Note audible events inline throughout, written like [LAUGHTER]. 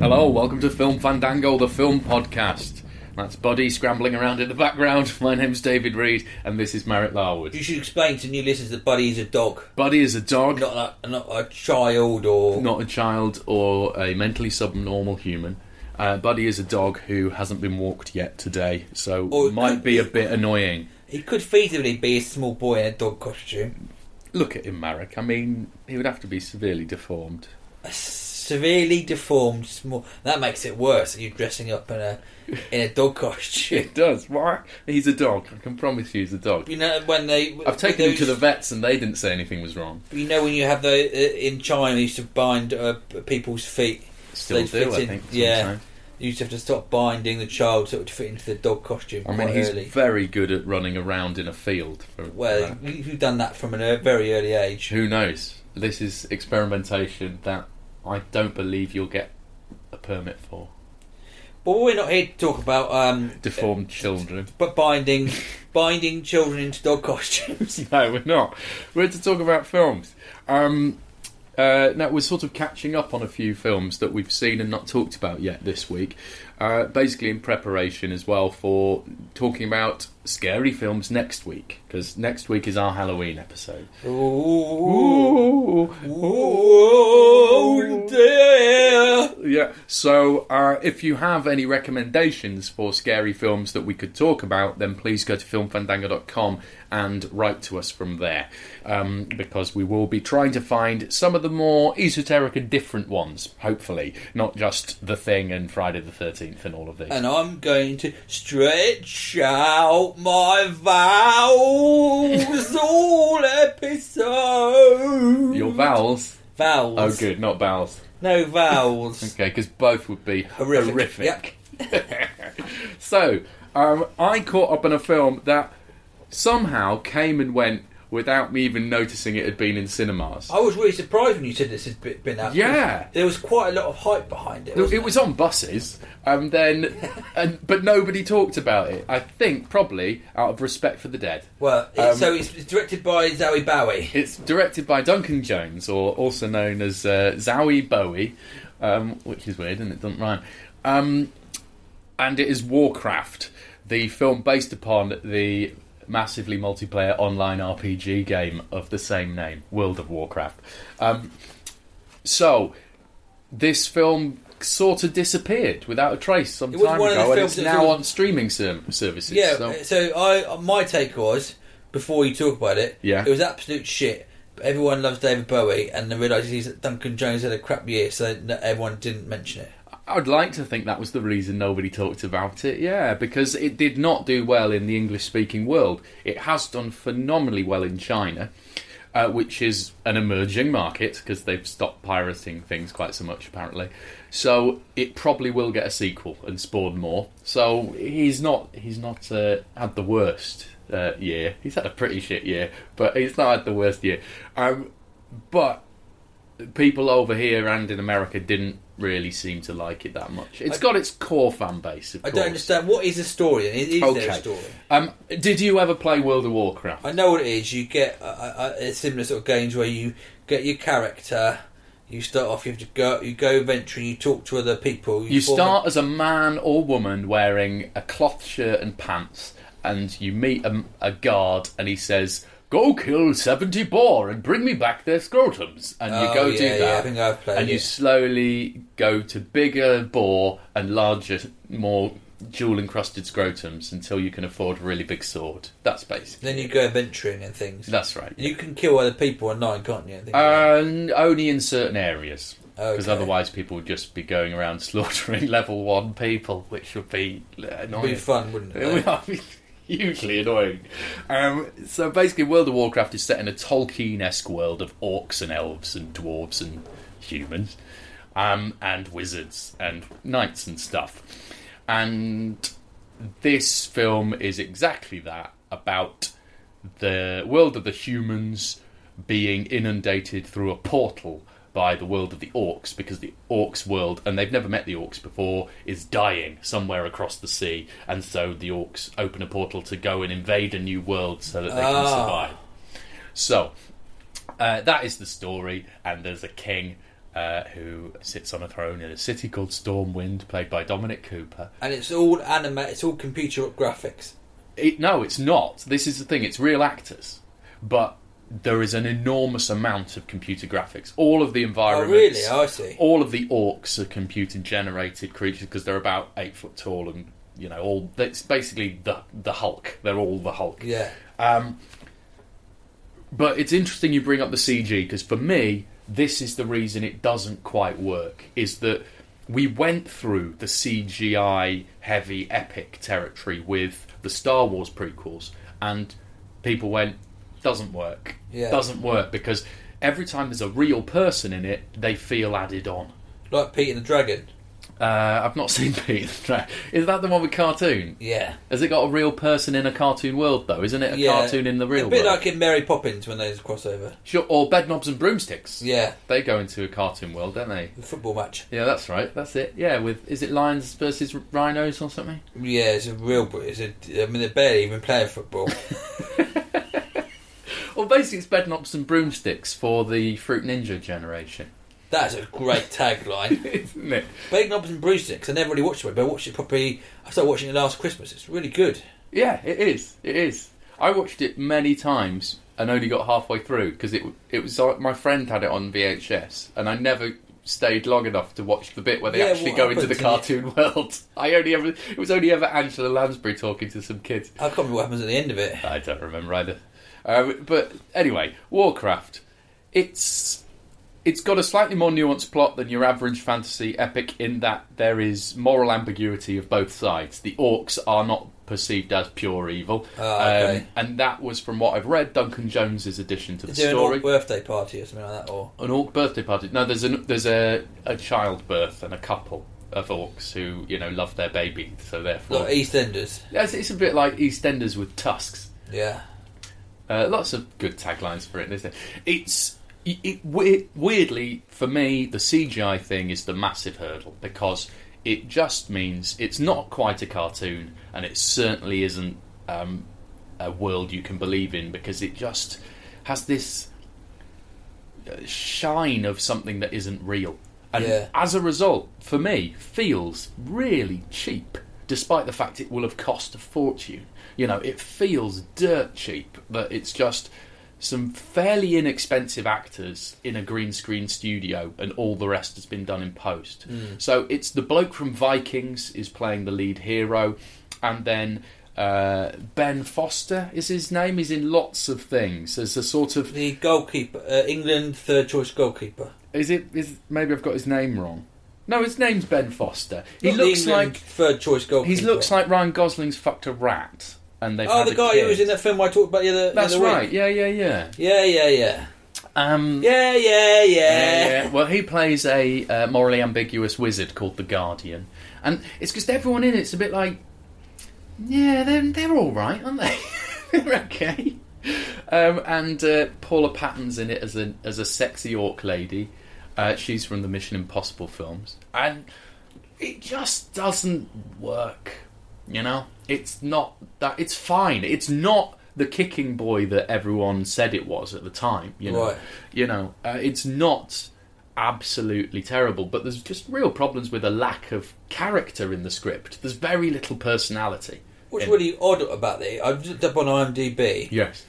Hello, welcome to Film Fandango, the film podcast. That's Buddy scrambling around in the background. [LAUGHS] My name's David Reed, and this is Marek Larwood. You should explain to new listeners that Buddy is a dog, Buddy is a dog, not a, not a child or. not a child or a mentally subnormal human. Uh, Buddy is a dog who hasn't been walked yet today, so Or- might be a bit annoying. He could feasibly be a small boy in a dog costume. Look at him, Marek. I mean, he would have to be severely deformed. Severely deformed small. That makes it worse. You're dressing up in a in a dog costume. It does. Why? He's a dog. I can promise you, he's a dog. You know when they. I've taken him to the vets, and they didn't say anything was wrong. You know when you have the uh, in China, they used to bind uh, people's feet. Still they'd do, I in- think. Yeah, you used to have to stop binding the child so it would fit into the dog costume I mean, he's early. very good at running around in a field. Well, that. you've done that from a very early age. Who knows? This is experimentation that I don't believe you'll get a permit for. Well, we're not here to talk about um, Deformed children. but binding [LAUGHS] binding children into dog costumes. [LAUGHS] No, we're not. We're here to talk about films. Um, uh, now, we're sort of catching up on a few films that we've seen and not talked about yet this week. Uh, basically, in preparation as well for talking about scary films next week, because next week is our Halloween episode. Ooh, Ooh. oh dear! Yeah. So, uh, if you have any recommendations for scary films that we could talk about, then please go to filmfandango.com and write to us from there. Um, because we will be trying to find some of the more esoteric and different ones, hopefully. Not just The Thing and Friday the 13th and all of these. And I'm going to stretch out my vowels all episode. Your vowels? vowels. Oh, good, not vowels. No vowels. [LAUGHS] Okay, because both would be Horrific. horrific. [LAUGHS] so, um, I caught up on a film that somehow came and went without me even noticing it had been in cinemas. I was really surprised when you said this had been out. Yeah. There was quite a lot of hype behind it. It wasn't was on buses, and then, [LAUGHS] and but nobody talked about it. I think probably out of respect for the dead. Well, Um, so it's, it's directed by Zowie Bowie. It's directed by Duncan Jones, or also known as uh, Zowie Bowie, um, which is weird and it doesn't rhyme. Um, and it is Warcraft, the film based upon the massively multiplayer online RPG game of the same name, World of Warcraft. Um, so, this film sort of disappeared without a trace some time one of the ago, and it's now was- on streaming ser- services. Yeah, so- so I my take was before you talk about it, Yeah. it was absolute shit. But everyone loves David Bowie, and they realised he's Duncan Jones had a crap year, so everyone didn't mention it. I'd like to think that was the reason nobody talked about it, yeah, because it did not do well in the English speaking world. It has done phenomenally well in China, uh, which is an emerging market because they've stopped pirating things quite so much, apparently. So it probably will get a sequel and spawn more. So he's not he's not uh, had the worst uh, year. He's had a pretty shit year, but he's not had the worst year. Um, but people over here and in America didn't really seem to like it that much. It's I- got its core fan base, of I course. don't understand what is the story. Is, is there a story? Um, did you ever play World of Warcraft? I know what it is. You get a, a, a similar sort of games where you get your character. You start off. You have to go. You go venturing. You talk to other people. You a- start as a man or woman wearing a cloth shirt and pants, and you meet a, a guard, and he says, go kill 70 boar and bring me back their scrotums. And you Oh, go yeah, do yeah, that. I think I've played and you slowly go to bigger boar and larger, more jewel encrusted scrotums until you can afford a really big sword. That's basically. Then you go adventuring and things. That's right. You can kill other people online, can't you? and things like that? And um, only in certain areas. Because Okay. otherwise, people would just be going around [LAUGHS] slaughtering level one people, which would be annoying. It'd be fun, wouldn't It [LAUGHS] it? Hugely annoying. Um, so basically, World of Warcraft is set in a Tolkien-esque world of orcs and elves and dwarves and humans, um, and wizards and knights and stuff. And this film is exactly that about the world of the humans being inundated through a portal by the world of the orcs because the orcs world and they've never met the orcs before is dying somewhere across the sea and so the orcs open a portal to go and invade a new world so that they can Ah. survive so uh, that is the story and there's a king uh, who sits on a throne in a city called Stormwind, played by Dominic Cooper. And it's all anime. It's all computer graphics. It, no, it's not. This is the thing. It's real actors, but there is an enormous amount of computer graphics. All of the Oh, environments. really? Oh, I see. All of the orcs are computer generated creatures because they're about eight foot tall and you know all. It's basically the the Hulk. They're all the Hulk. Yeah. Um, but it's interesting you bring up the CG because for me, this is the reason it doesn't quite work. Is that we went through the CGI heavy epic territory with the Star Wars prequels, and people went, doesn't work. Yeah. Doesn't work because every time there's a real person in it, they feel added on. Like Pete and the Dragon. Uh, I've not [LAUGHS] seen Pete. the Dra- Is that the one with cartoon? Yeah. Has it got a real person in a cartoon world though? Isn't it a yeah. cartoon in the real world? A bit world? like in Mary Poppins when there's a crossover. Sure, or Bedknobs and Broomsticks. Yeah. They go into a cartoon world, don't they? The football match. Yeah, that's right. That's it. Yeah, with is it lions versus rhinos or something? Yeah, it's a real. It's a. I mean, they're barely even playing football. [LAUGHS] Well, basically, it's Bedknobs and Broomsticks for the Fruit Ninja generation, That's a great [LAUGHS] tagline. isn't it? Bacon Knobs and Broomsticks. I never really watched it, but I watched it properly. I started watching it last Christmas. It's really good. Yeah, it is. It is. I watched it many times and only got halfway through because it it was like my friend had it on VHS and I never stayed long enough to watch the bit where they Yeah, actually go into the cartoon [LAUGHS] world. I only ever it was only ever Angela Lansbury talking to some kids. I can't remember what happens at the end of it. I don't remember either. Um, but anyway, Warcraft. It's it's got a slightly more nuanced plot than your average fantasy epic in that there is moral ambiguity of both sides. The orcs are not perceived as pure evil, Ah, okay. um, and that was from what I've read. Duncan Jones's addition to the there an story. orc birthday party or something like that? Or An orc birthday party. No, there's a there's a, a childbirth and a couple of orcs who you know love their baby, so therefore like EastEnders? Yes, it's a bit like EastEnders with tusks. Yeah. Uh, lots of good taglines for it, isn't it? It's it, it, weirdly for me the CGI thing is the massive hurdle because it just means it's not quite a cartoon and it certainly isn't um, a world you can believe in because it just has this uh, shine of something that isn't real. And Yeah. as a result, for me, feels really cheap, despite the fact it will have cost a fortune. You know, it feels dirt cheap, but it's just some fairly inexpensive actors in a green screen studio, and all the rest has been done in post. So it's the bloke from Vikings is playing the lead hero, and then uh, Ben Foster is his name. He's in lots of things as a sort of The goalkeeper, uh, England third choice goalkeeper. is it? Is maybe I've got his name wrong? No, his name's Ben Foster. He Not looks like third choice goalkeeper. he looks like Ryan Gosling's fucked a rat, and they've Oh, the guy kid. who was in that film I talked about the other. the That's week. right. Yeah, yeah, yeah. Yeah, yeah, yeah. Um, Yeah, yeah, yeah. yeah, Well, he plays a uh, morally ambiguous wizard called the Guardian, and it's just everyone in it's a bit like, yeah, they're they're all right, aren't they? [LAUGHS] they're okay. Um, and uh, Paula Patton's in it as a as a sexy orc lady. Uh, she's from the Mission Impossible films, and it just doesn't work. You know, it's not that. It's fine. It's not the kicking boy that everyone said it was at the time. You know, Right. you know, uh, it's not absolutely terrible, but there's just real problems with a lack of character in the script. There's very little personality. What's in- really odd about it, I've looked up on IMDb. Yes.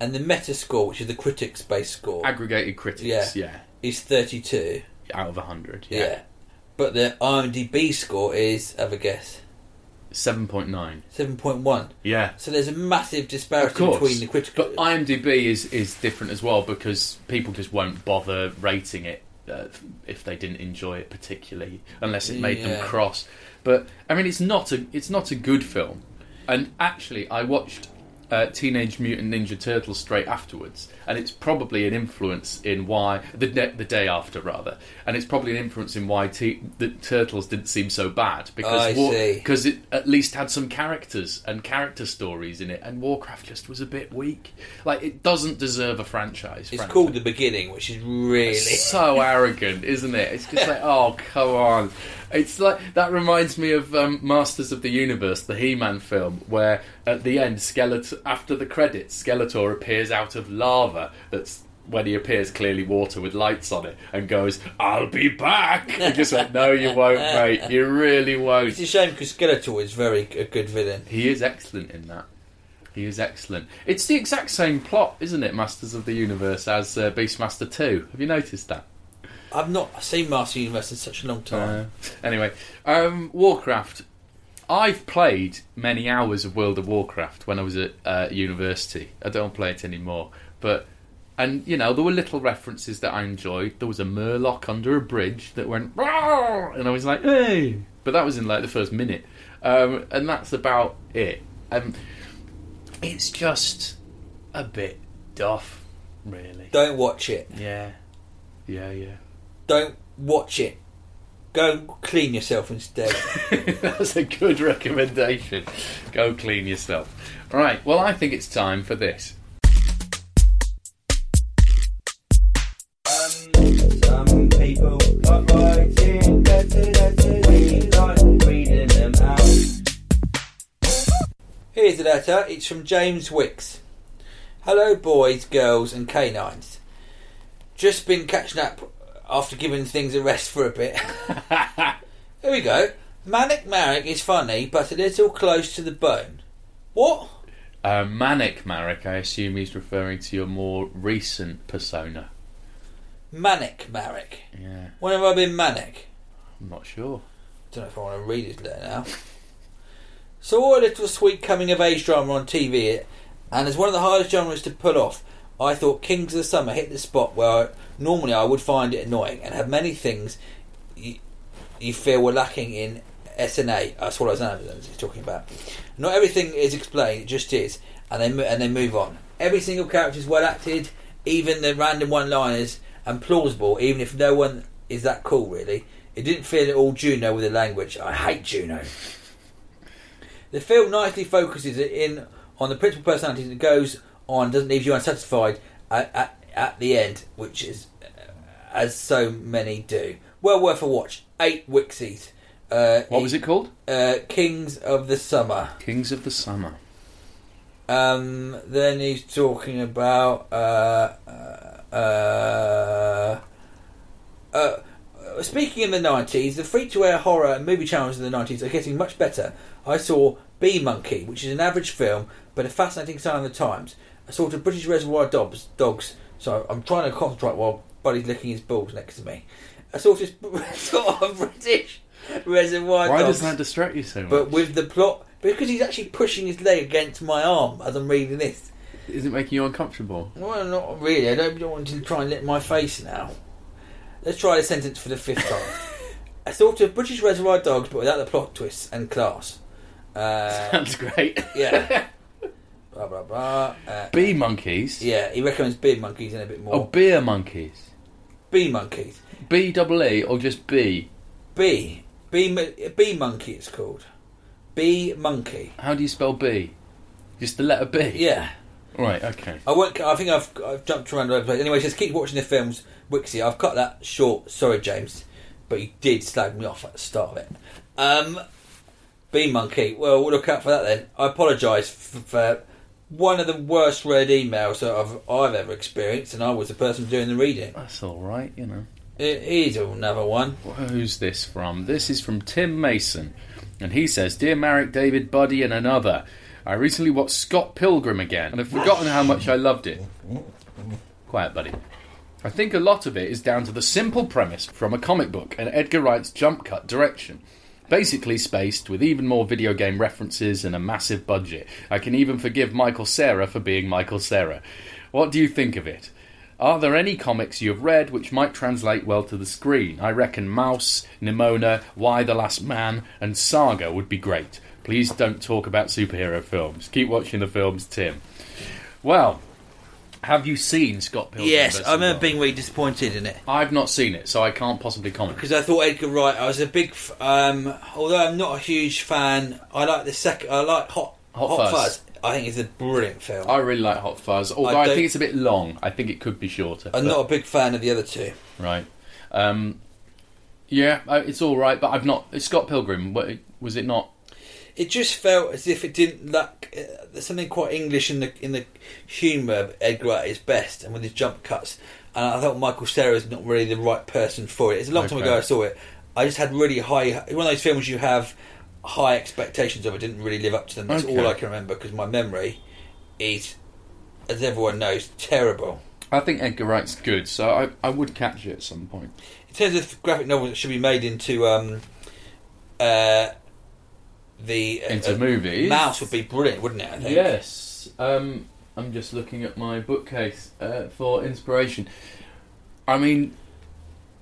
and the Metascore, which is the critics-based score, Aggregated critics, Yeah. yeah, is 32. out of hundred, Yeah. yeah, But the IMDb score is, I have a guess, seven point nine, 7.1. yeah. So there's a massive disparity between the critical. but IMDb is is different as well because people just won't bother rating it uh, if they didn't enjoy it particularly, unless it made Yeah. them cross. But I mean, it's not a it's not a good film. And actually, I watched uh, Teenage Mutant Ninja Turtles straight afterwards, and it's probably an influence in why the the day after rather, and it's probably an influence in why t- the Turtles didn't seem so bad because I see. because it at least had some characters and character stories in it, and Warcraft just was a bit weak. Like it doesn't deserve a franchise. it's frankly. called The Beginning, which is really. so [LAUGHS] arrogant, isn't it? It's just like, oh, come on. It's like that reminds me of um, Masters of the Universe, the He-Man film, where at the end, Skeletor, after the credits, Skeletor appears out of lava. That's when he appears, clearly water with lights on it, and goes, "I'll be back." [LAUGHS] He just went, "No, you won't, mate. You really won't." It's a shame because Skeletor is very a good villain. He is excellent in that. He is excellent. It's the exact same plot, isn't it, Masters of the Universe, as uh, Beastmaster 2. Have you noticed that? I've not seen Master Universe in such a long time. Uh, anyway, um, Warcraft. I've played many hours of World of Warcraft when I was at uh, university. I don't play it anymore, but and you know there were little references that I enjoyed. There was a Murloc under a bridge that went, "Rawr!" and I was like, "Hey!" But that was in like the first minute, um, and that's about it. Um, it's just a bit duff, really. Don't watch it. Yeah, yeah, yeah. Don't watch it. Go clean yourself instead. [LAUGHS] That's a good recommendation. Go clean yourself. Right, well, I think it's time for this. Some people are writing better letters. We like reading them out. Here's a letter. It's from James Wicks. Hello, boys, girls, and canines. Just been catching up after giving things a rest for a bit. [LAUGHS] Here we go. Manic Marek is funny, but a little close to the bone. What? Uh, Manic Marek, I assume he's referring to your more recent persona. Manic Marek. Yeah, When have I been manic? I'm not sure. don't know if I want to read his letter now. Saw a little sweet coming of age drama on TV, and it's one of the hardest genres to pull off, I thought Kings of the Summer hit the spot where I, normally I would find it annoying and have many things you, you feel were lacking in SNA. That's what I was Anderson he's talking about. Not everything is explained; it just is, and they and they move on. Every single character is well acted, even the random one-liners, and plausible, even if no one is that cool. Really, it didn't feel at all Juno with the language. I hate Juno. The film nicely focuses in on the principal personalities and goes on, doesn't leave you unsatisfied at, at, at the end, which is uh, as so many do. Well worth a watch. Eight Wixies. Uh, What was it called? Uh, Kings of the Summer. Kings of the Summer. Um, then he's talking about uh, uh, uh, uh, speaking in the nineties, the free-to-air horror and movie channels in the nineties are getting much better. I saw B. Monkey, which is an average film but a fascinating sign of the times. A sort of British Reservoir Dogs. Dogs. So I'm trying to concentrate while Buddy's licking his balls next to me. A sort of [LAUGHS] sort of British Reservoir Why Dogs. does that distract you so much? But with the plot, because he's actually pushing his leg against my arm as I'm reading this. Is it making you uncomfortable? Well, not really. I don't, don't want to try and lick my face now. Let's try the sentence for the fifth time. [LAUGHS] A sort of British Reservoir Dogs, but without the plot twists and class. Uh, Sounds great. yeah. [LAUGHS] blah blah blah. Uh, Bee monkeys. yeah, he recommends beer monkeys and a bit more. Oh, beer monkeys. bee monkeys. B double E or just B? Bee. Bee, mo- bee monkey. It's called. Bee monkey. How do you spell B? Just the letter B. Yeah. Right. Okay. I won't. I think I've, I've jumped around the place. Anyway, just keep watching the films. Wixie, I've cut that short. Sorry, James, but you did slag me off at the start of it. Um, B. Monkey. Well, we'll look out for that then. I apologise for, for one of the worst read emails that I've, I've ever experienced, and I was the person doing the reading. That's all right. You know. Here- Here's another one. Who's this from? This is from Tim Mason. And he says, Dear Marek, David, Buddy, and another, I recently watched Scott Pilgrim again, and I've forgotten how much I loved it. Quiet, buddy. I think a lot of it is down to the simple premise from a comic book and Edgar Wright's jump cut direction. Basically spaced with even more video game references and a massive budget. I can even forgive Michael Cera for being Michael Cera. What do you think of it? Are there any comics you have read which might translate well to the screen? I reckon Maus, Nimona, Y the Last Man, and Saga would be great. Please don't talk about superhero films. Keep watching the films, Tim. Well, have you seen Scott Pilgrim? Yes, versus I remember World? being really disappointed in it I've not seen it, so I can't possibly comment. because I thought Edgar Wright. I was a big, f- um, although I'm not a huge fan. I like the second. I like Hot Hot Fuzz. I think it's a brilliant film. I really like Hot Fuzz, although I don't- think it's a bit long. I think it could be shorter. I'm but- not a big fan of the other two. Right. Um, yeah, uh, it's all right, but I've not. It's Scott Pilgrim. wa- Was it not? It just felt as if it didn't lack. Uh, there's something quite English in the in the humour of Edgar at his best, and with his jump cuts. And I thought Michael Cera is not really the right person for it. It's a long time ago I saw it. I just had really high. One of those films you have high expectations of. It didn't really live up to them. That's Okay. all I can remember because my memory is, as everyone knows, terrible. I think Edgar Wright's good, so I, I would catch it at some point. In terms of graphic novels that should be made into um, uh, the uh, Into uh, movies? Maus would be brilliant, wouldn't it? I think. Yes. Um, I'm just looking at my bookcase uh, for inspiration. I mean,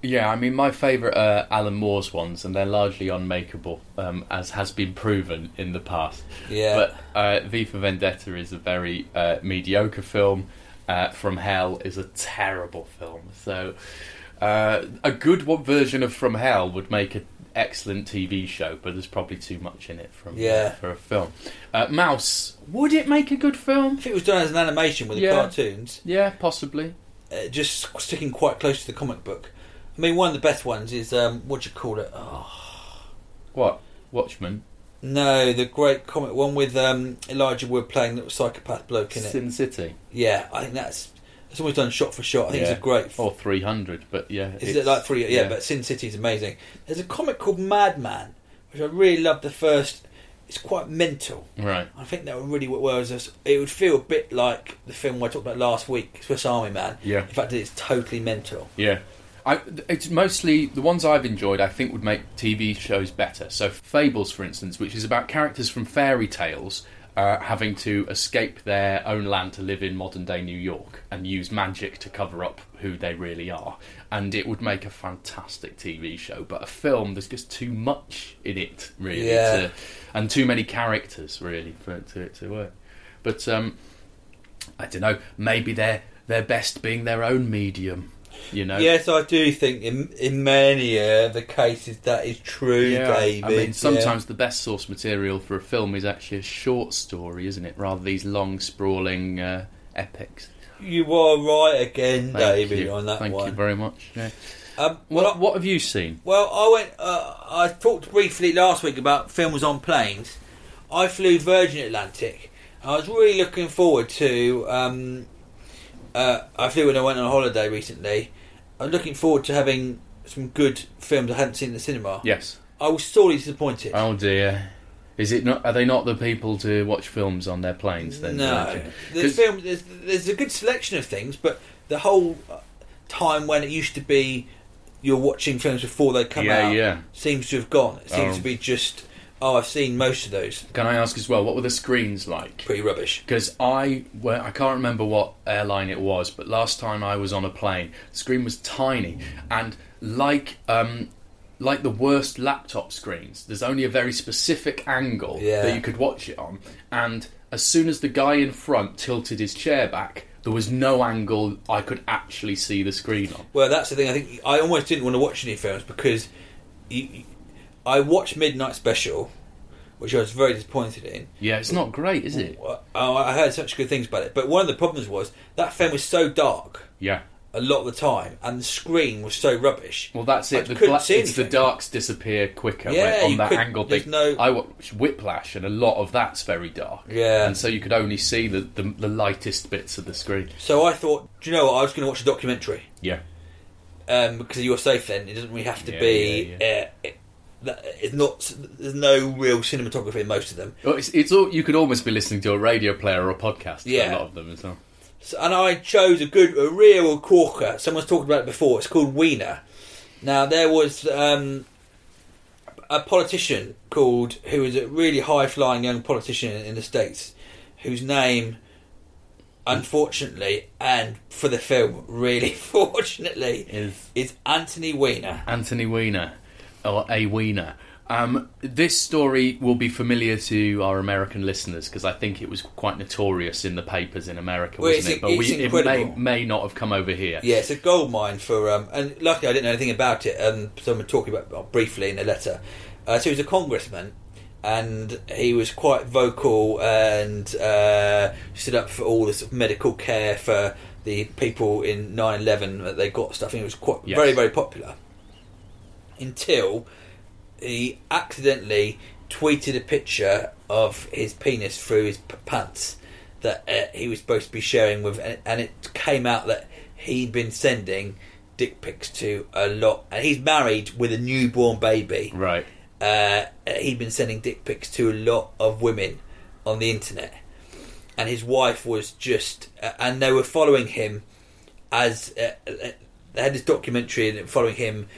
yeah, I mean, my favourite are Alan Moore's ones, and they're largely unmakeable, um, as has been proven in the past. Yeah. But uh, V for Vendetta is a very uh, mediocre film. Uh, From Hell is a terrible film. So, uh, a good version of From Hell would make an excellent TV show, but there's probably too much in it from Yeah. for a film. Uh, Maus, would it make a good film? If it was done as an animation with the cartoons, Yeah, possibly. uh, just sticking quite close to the comic book. I mean, one of the best ones is um, what you call it? Oh, What? Watchmen? no, the great comic one with um, Elijah Wood playing little psychopath bloke in it. Sin City? Yeah, I think that's always done shot for shot. I think Yeah. it's a great. Or 300, but yeah. Is it like three? Yeah, but Sin City is amazing. There's a comic called Madman, which I really loved. The first, it's quite mental. Right. I think that would really work well as a, it would feel a bit like the film I talked about last week, Swiss Army Man. Yeah. In fact, it's totally mental. Yeah. I, it's mostly the ones I've enjoyed. I think would make TV shows better. So Fables, for instance, which is about characters from fairy tales uh, having to escape their own land to live in modern day New York and use magic to cover up who they really are. And it would make a fantastic TV show. But a film, there's just too much in it, really, Yeah. to, and too many characters, really, for it to, to work. But um, I don't know. Maybe they're they're best being their own medium. You know. Yes, I do think in in many uh, the cases that is true, Yeah, David. I mean, yeah. sometimes the best source material for a film is actually a short story, isn't it? Rather these long, sprawling uh, epics. you are right again, Thank David, you. on that Thank one. you very much. Yeah. Um, What, well, I- what have you seen? Well, I went. Uh, I talked briefly last week about films on planes. I flew Virgin Atlantic. I was really looking forward to. Um, uh, I flew when I went on holiday recently. I'm looking forward to having some good films I hadn't seen in the cinema. Yes. I was sorely disappointed. Oh dear. Is it not? Are they not the people to watch films on their planes? Then no, there's film. There's, there's a good selection of things, but the whole uh, time when it used to be you're watching films before they come Yeah, out yeah. seems to have gone. It seems Oh. to be just oh, I've seen most of those. Can I ask as well? What were the screens like? Pretty rubbish. Because I, well, I can't remember what airline it was, but last time I was on a plane, the screen was tiny, and like, um, like the worst laptop screens, there's only a very specific angle Yeah. that you could watch it on, and as soon as the guy in front tilted his chair back, there was no angle I could actually see the screen on. Well, that's the thing. I think I almost didn't want to watch any films because you, I watched Midnight Special, which I was very disappointed in. Yeah, it's not great, is it? Oh, I heard such good things about it, but one of the problems was that film was so dark Yeah. a lot of the time, and the screen was so rubbish. Well, that's I it. The couldn't gla- see it's the anything. darks disappear quicker Yeah, when, on you that angle. there's thing. no- I watched Whiplash, and a lot of that's very dark. Yeah. and so you could only see the, the, the lightest bits of the screen. So I thought, do you know what? I was going to watch a documentary Yeah, um, because you're safe. Then it doesn't really have to Yeah, be yeah, Uh, it's not. There's no real cinematography in most of them. Well, It's, it's all, you could almost be listening to a radio player or a podcast. Yeah. a lot of them as well. So, and I chose a good, a real corker. Someone's talked about it before. It's called Weiner. Now there was um, a politician called who was a really high flying young politician in, in the states, whose name, unfortunately, and for the film, really [LAUGHS] fortunately, Is- is Anthony Weiner. Anthony Weiner, or A wiener. Um, this story will be familiar to our American listeners because I think it was quite notorious in the papers in America, Well, wasn't it? But we, it may, incredible. may not have come over here. Yeah, it's a gold mine for. Um, and luckily, I didn't know anything about it. And someone talking about it briefly in a letter. Uh, so he was a congressman, and he was quite vocal and uh, stood up for all this medical care for the people in 9/11 that they got stuff. And he was quite Yes. very very popular until he accidentally tweeted a picture of his penis through his p- pants that uh, he was supposed to be sharing with, and, and it came out that he'd been sending dick pics to a lot, and he's married with a newborn baby. Right. Uh, he'd been sending dick pics to a lot of women on the internet, and his wife was just, uh, and they were following him as uh, uh, they had this documentary and following him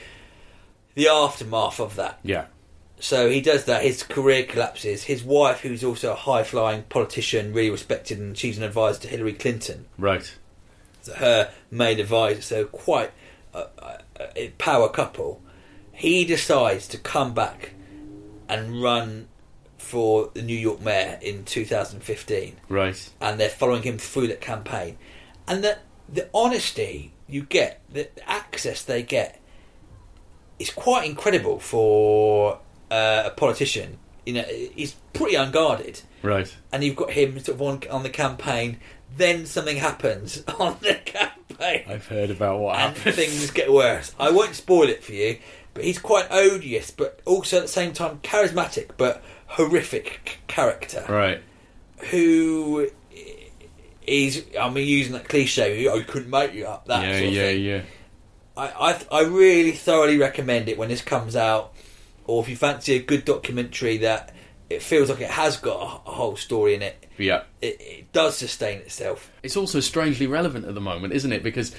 the aftermath of that. Yeah. So he does that. His career collapses. His wife, who's also a high flying politician, really respected, and she's an advisor to Hillary Clinton. Right. So her main advisor, so quite a, a, a power couple. He decides to come back and run for the New York mayor in 2015 Right. and they're following him through that campaign. And the the honesty you get, the access they get, is quite incredible for uh, a politician. You know, he's pretty unguarded, Right. and you've got him sort of on, on the campaign. Then something happens [LAUGHS] on the campaign, I've heard about what and happened. things get worse. I won't spoil it for you, but he's quite odious, but also at the same time charismatic, but horrific character Right. who is I mean using that cliche I couldn't make you up that yeah, sort of yeah, thing. yeah. I, I I really thoroughly recommend it when this comes out or if you fancy a good documentary that it feels like it has got a, a whole story in it Yeah. it, it does sustain itself It's also strangely relevant at the moment, isn't it? Because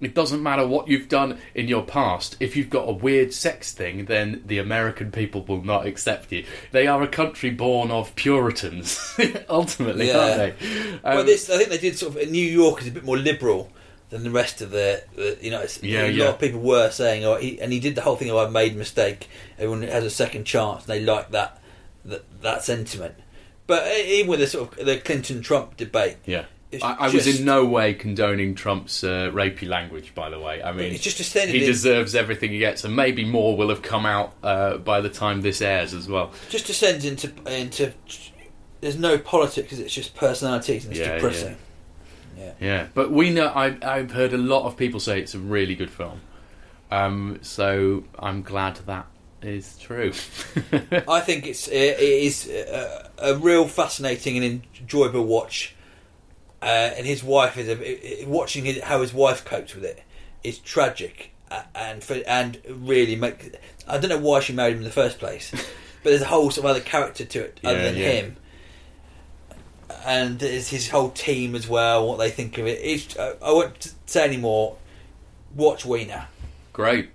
it doesn't matter what you've done in your past. If you've got a weird sex thing, then the American people will not accept you. They are a country born of Puritans, [LAUGHS] ultimately, Yeah. aren't they? Um, well this I think they did sort of New York is a bit more liberal than the rest of the, the you know it's, Yeah, a yeah. lot of people were saying oh he, and he did the whole thing of I've made a mistake everyone has a second chance and they like that that, that sentiment but even with the sort of the Clinton Trump debate yeah. I, I was just- in no way condoning Trump's uh, rapey language, by the way. I mean, it's just he in- deserves everything he gets, and maybe more will have come out uh, by the time this airs as well. just descends into into there's no politics it's just personalities and it's Yeah, depressing Yeah, but we know. I, I've heard a lot of people say it's a really good film, um, so I'm glad that is true. [LAUGHS] I think it's it is a, a real fascinating and enjoyable watch. Uh, and his wife is a, watching his, how his wife copes with it is tragic and for, and really make. I don't know why she married him in the first place, [LAUGHS] but there's a whole sort of other character to it other Yeah, than yeah. him. And his whole team as well. What they think of it. It's, uh, I won't say any more. Watch Weiner. Great.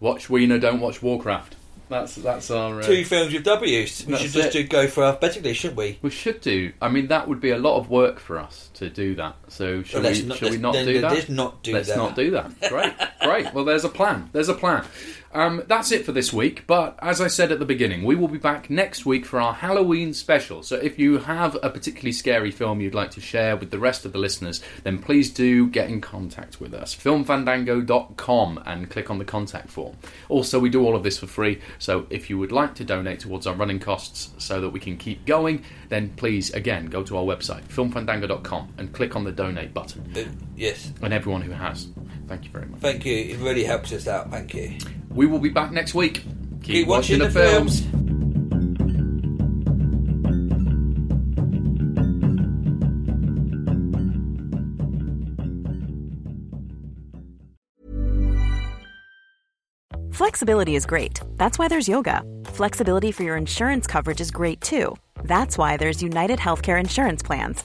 Watch Weiner, don't watch Warcraft. That's that's our. Uh, Two films with W's. We should just it. do go for alphabetically, shouldn't we? we should do. I mean, that would be a lot of work for us to do that. So shall let's we? not- shall we not do that? let's not do Let's that. not do that. Great, great. Well, there's a plan. There's a plan. Um, that's it for this week. But as I said at the beginning, we will be back next week for our Halloween special. So if you have a particularly scary film you'd like to share with the rest of the listeners, then please do get in contact with us. Filmfandango.com and click on the contact form. Also, we do all of this for free. So if you would like to donate towards our running costs so that we can keep going, then please again go to our website filmfandango.com and click on the donate button. Uh, yes. And everyone who has, thank you very much. Thank you. It really helps us out. Thank you. We will be back next week. Keep, watching the films. Flexibility is great. That's why there's yoga. Flexibility for your insurance coverage is great too. That's why there's United Healthcare Insurance Plans.